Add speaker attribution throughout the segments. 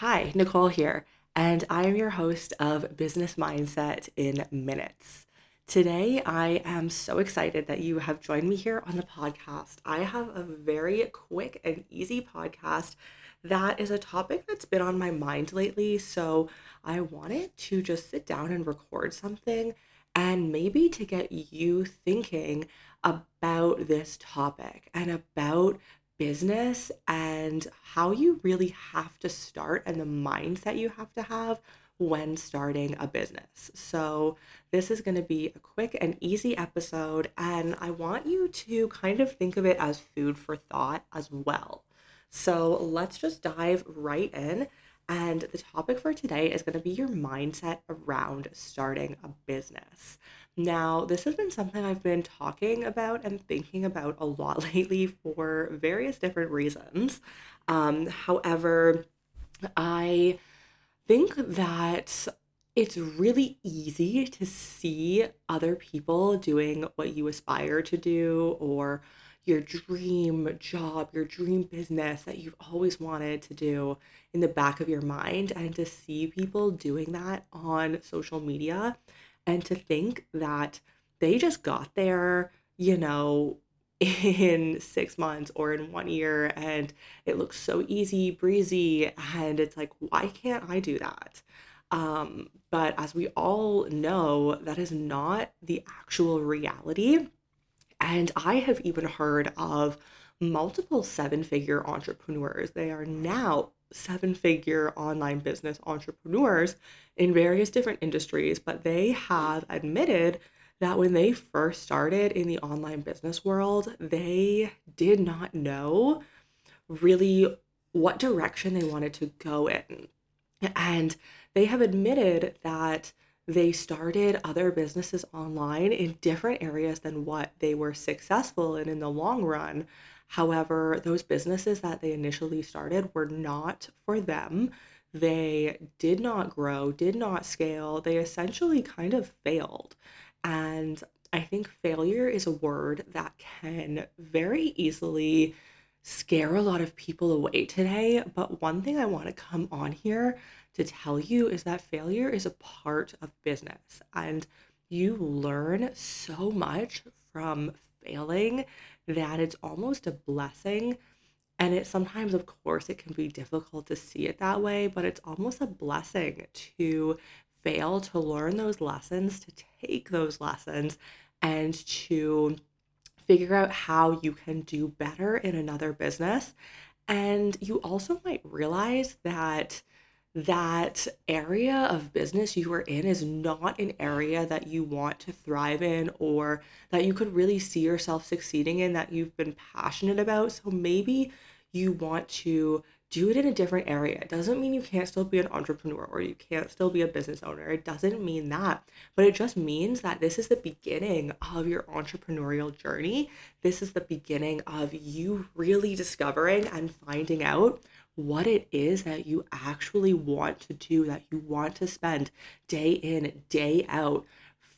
Speaker 1: Hi, Nicole here, and I am your host of Business Mindset in Minutes. Today, I am so excited that you have joined me here on the podcast. I have a very quick and easy podcast that is a topic that's been on my mind lately. So, I wanted to just sit down and record something and maybe to get you thinking about this topic and about business and how you really have to start and the mindset you have to have when starting a business. So, this is going to be a quick and easy episode, and I want you to kind of think of it as food for thought as well. So, let's just dive right in. And the topic for today is going to be your mindset around starting a business. Now, this has been something I've been talking about and thinking about a lot lately for various different reasons. Um, however, I think that it's really easy to see other people doing what you aspire to do or your dream job, your dream business that you've always wanted to do in the back of your mind, and to see people doing that on social media and to think that they just got there, you know, in six months or in one year and it looks so easy breezy and it's like why can't i do that? Um, but as we all know that is not the actual reality and I have even heard of multiple seven figure entrepreneurs. They are now seven figure online business entrepreneurs in various different industries, but they have admitted that when they first started in the online business world, they did not know really what direction they wanted to go in. And they have admitted that they started other businesses online in different areas than what they were successful in in the long run. However, those businesses that they initially started were not for them. They did not grow, did not scale. They essentially kind of failed. And I think failure is a word that can very easily scare a lot of people away today. But one thing I want to come on here to tell you is that failure is a part of business and you learn so much from failing that it's almost a blessing. And it sometimes, of course, it can be difficult to see it that way, but it's almost a blessing to fail, to learn those lessons, to take those lessons, and to figure out how you can do better in another business. And you also might realize that that area of business you are in is not an area that you want to thrive in or that you could really see yourself succeeding in that you've been passionate about. So maybe you want to do it in a different area. It doesn't mean you can't still be an entrepreneur or you can't still be a business owner. It doesn't mean that. But it just means that this is the beginning of your entrepreneurial journey. This is the beginning of you really discovering and finding out what it is that you actually want to do, that you want to spend day in, day out,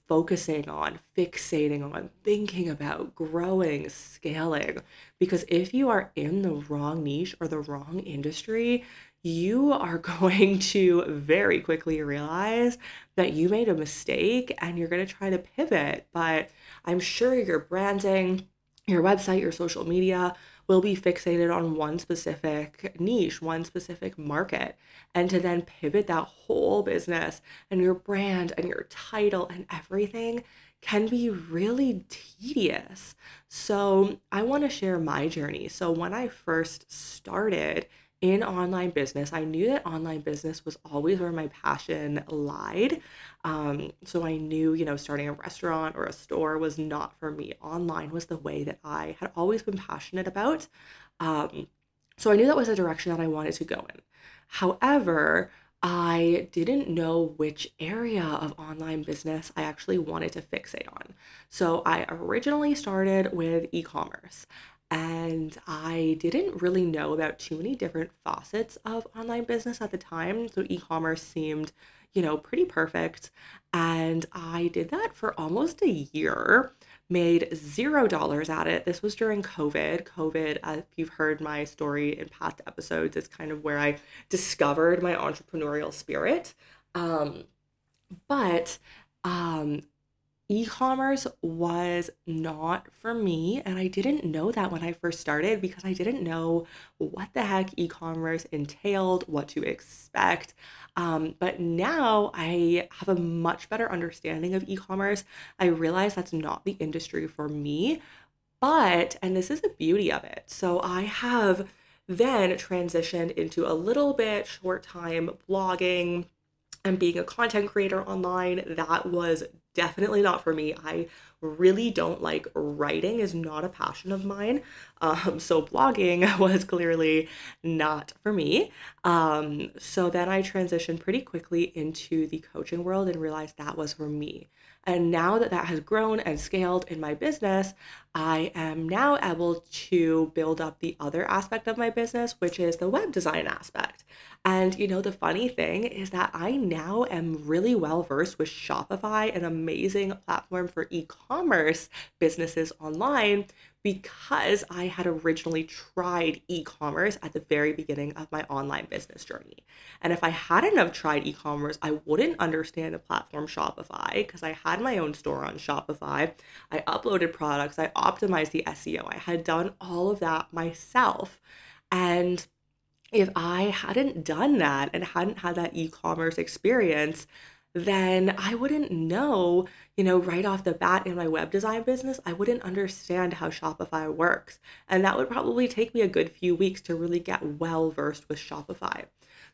Speaker 1: focusing on, fixating on, thinking about, growing, scaling. Because if you are in the wrong niche or the wrong industry, you are going to very quickly realize that you made a mistake and you're going to try to pivot. But I'm sure your branding, your website, your social media, will be fixated on one specific niche, one specific market, and to then pivot that whole business and your brand and your title and everything can be really tedious. So, I want to share my journey. So, when I first started in online business, I knew that online business was always where my passion lied. Um, so I knew, you know, starting a restaurant or a store was not for me. Online was the way that I had always been passionate about. Um, so I knew that was a direction that I wanted to go in. However, I didn't know which area of online business I actually wanted to fixate on. So I originally started with e commerce and I didn't really know about too many different facets of online business at the time. So e commerce seemed, you know, pretty perfect. And I did that for almost a year made zero dollars at it. This was during COVID. COVID, if you've heard my story in past episodes, is kind of where I discovered my entrepreneurial spirit. Um, but um, e-commerce was not for me and i didn't know that when i first started because i didn't know what the heck e-commerce entailed what to expect. Um, but now i have a much better understanding of e-commerce. I realize that's not the industry for me but and this is the beauty of it so i have then transitioned into a little bit short time blogging and being a content creator online, that was definitely not for me. I really don't like writing is not a passion of mine. Um, so blogging was clearly not for me. Um, so then I transitioned pretty quickly into the coaching world and realized that was for me. And now that that has grown and scaled in my business, I am now able to build up the other aspect of my business, which is the web design aspect. And you know, the funny thing is that I now am really well versed with Shopify, an amazing platform for e commerce businesses online because I had originally tried e commerce at the very beginning of my online business journey. And if I hadn't have tried e commerce, I wouldn't understand the platform Shopify because I had my own store on Shopify. I uploaded products, I optimized the SEO, I had done all of that myself. And if I hadn't done that and hadn't had that e commerce experience, then I wouldn't know, you know, right off the bat in my web design business, I wouldn't understand how Shopify works. And that would probably take me a good few weeks to really get well versed with Shopify.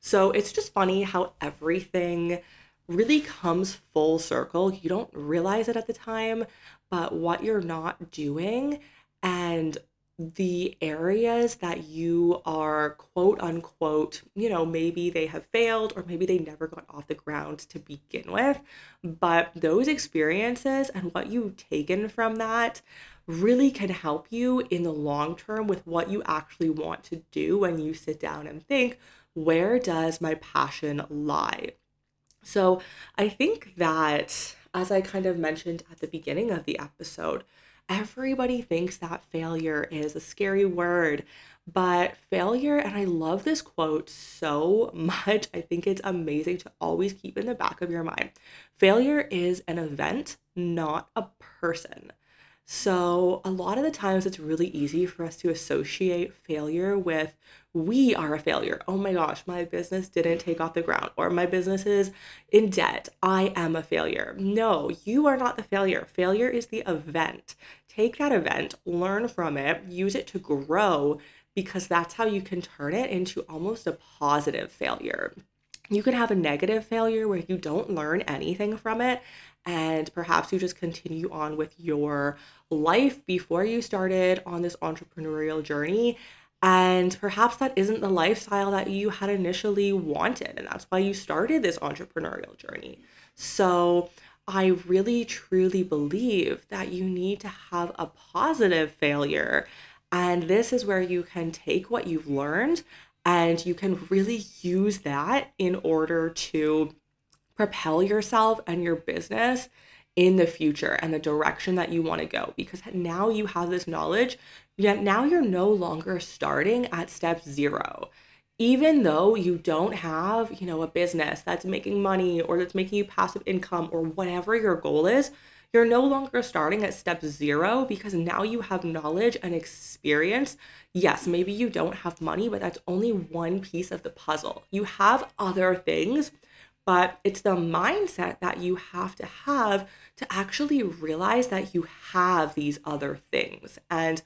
Speaker 1: So it's just funny how everything really comes full circle. You don't realize it at the time, but what you're not doing and the areas that you are quote unquote, you know, maybe they have failed or maybe they never got off the ground to begin with. But those experiences and what you've taken from that really can help you in the long term with what you actually want to do when you sit down and think, where does my passion lie? So I think that, as I kind of mentioned at the beginning of the episode, everybody thinks that failure is a scary word. But failure, and I love this quote so much, I think it's amazing to always keep in the back of your mind. Failure is an event, not a person. So, a lot of the times it's really easy for us to associate failure with we are a failure. Oh my gosh, my business didn't take off the ground, or my business is in debt. I am a failure. No, you are not the failure. Failure is the event. Take that event, learn from it, use it to grow, because that's how you can turn it into almost a positive failure. You could have a negative failure where you don't learn anything from it and perhaps you just continue on with your life before you started on this entrepreneurial journey. And perhaps that isn't the lifestyle that you had initially wanted. And that's why you started this entrepreneurial journey. So I really truly believe that you need to have a positive failure. And this is where you can take what you've learned and you can really use that in order to propel yourself and your business in the future and the direction that you want to go because now you have this knowledge yet now you're no longer starting at step 0 even though you don't have you know a business that's making money or that's making you passive income or whatever your goal is you're no longer starting at step 0 because now you have knowledge and experience. Yes maybe you don't have money but that's only one piece of the puzzle. You have other things but it's the mindset that you have to have to actually realize that you have these other things. And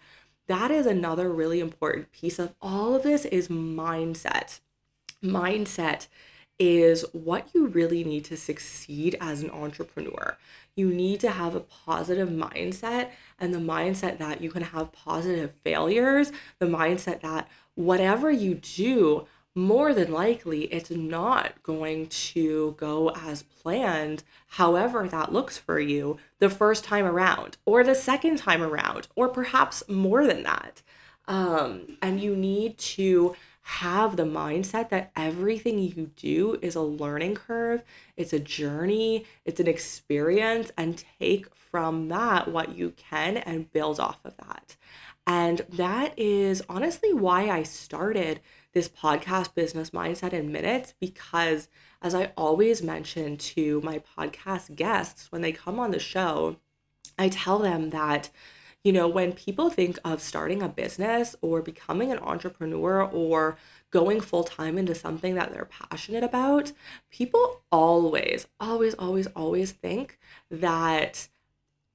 Speaker 1: that is another really important piece of all of this is mindset. Mindset is what you really need to succeed as an entrepreneur. You need to have a positive mindset and the mindset that you can have positive failures, the mindset that whatever you do, more than likely it's not going to go as planned, however that looks for you the first time around, or the second time around, or perhaps more than that. Um, and you need to have the mindset that everything you do is a learning curve, it's a journey, it's an experience, and take from that what you can and build off of that. And that is honestly why I started this podcast, Business Mindset in Minutes, because as I always mention to my podcast guests when they come on the show, I tell them that you know, when people think of starting a business or becoming an entrepreneur or going full time into something that they're passionate about, people always, always, always, always think that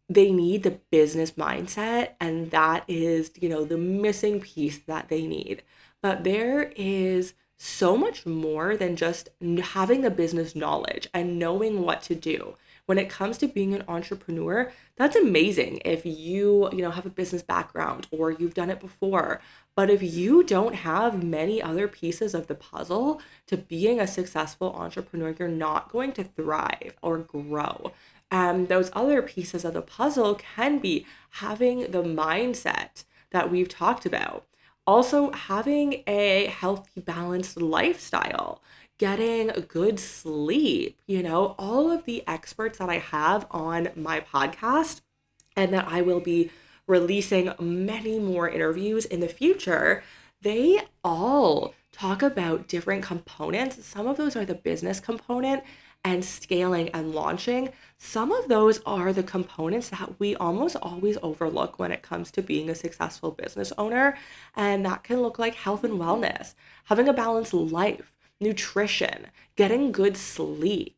Speaker 1: they need the business mindset and that is, you know, the missing piece that they need. But there is so much more than just having the business knowledge and knowing what to do when it comes to being an entrepreneur, that's amazing if you, you know, have a business background or you've done it before. But if you don't have many other pieces of the puzzle to being a successful entrepreneur, you're not going to thrive or grow. And those other pieces of the puzzle can be having the mindset that we've talked about. Also, having a healthy, balanced lifestyle getting good sleep, you know, all of the experts that I have on my podcast and that I will be releasing many more interviews in the future, they all talk about different components. Some of those are the business component and scaling and launching. Some of those are the components that we almost always overlook when it comes to being a successful business owner. And that can look like health and wellness, having a balanced life, nutrition, getting good sleep,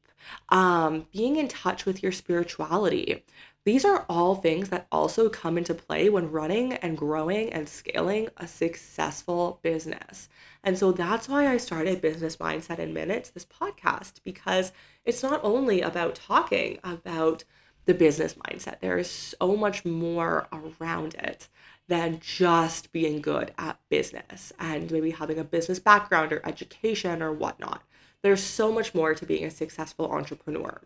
Speaker 1: um, being in touch with your spirituality. These are all things that also come into play when running and growing and scaling a successful business. And so that's why I started Business Mindset in Minutes, this podcast, because it's not only about talking about the business mindset, there is so much more around it than just being good at business and maybe having a business background or education or whatnot. There's so much more to being a successful entrepreneur.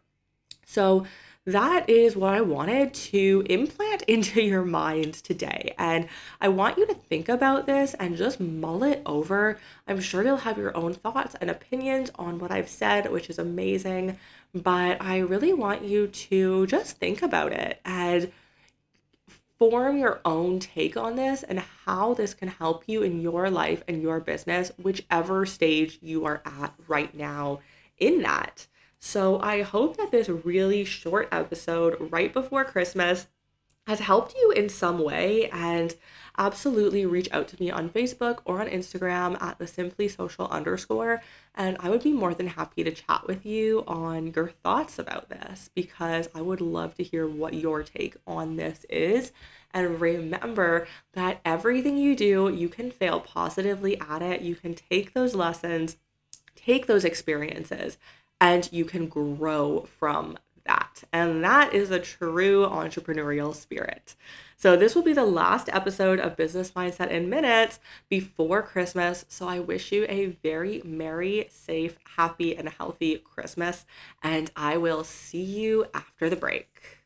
Speaker 1: So, that is what I wanted to implant into your mind today. And I want you to think about this and just mull it over. I'm sure you'll have your own thoughts and opinions on what I've said, which is amazing. But I really want you to just think about it and form your own take on this and how this can help you in your life and your business, whichever stage you are at right now in that. So, I hope that this really short episode right before Christmas has helped you in some way and absolutely reach out to me on Facebook or on Instagram at the simply social underscore. And I would be more than happy to chat with you on your thoughts about this because I would love to hear what your take on this is. And remember that everything you do, you can fail positively at it. You can take those lessons, take those experiences, and you can grow from that. And that is a true entrepreneurial spirit. So, this will be the last episode of Business Mindset in Minutes before Christmas. So, I wish you a very merry, safe, happy, and healthy Christmas. And I will see you after the break.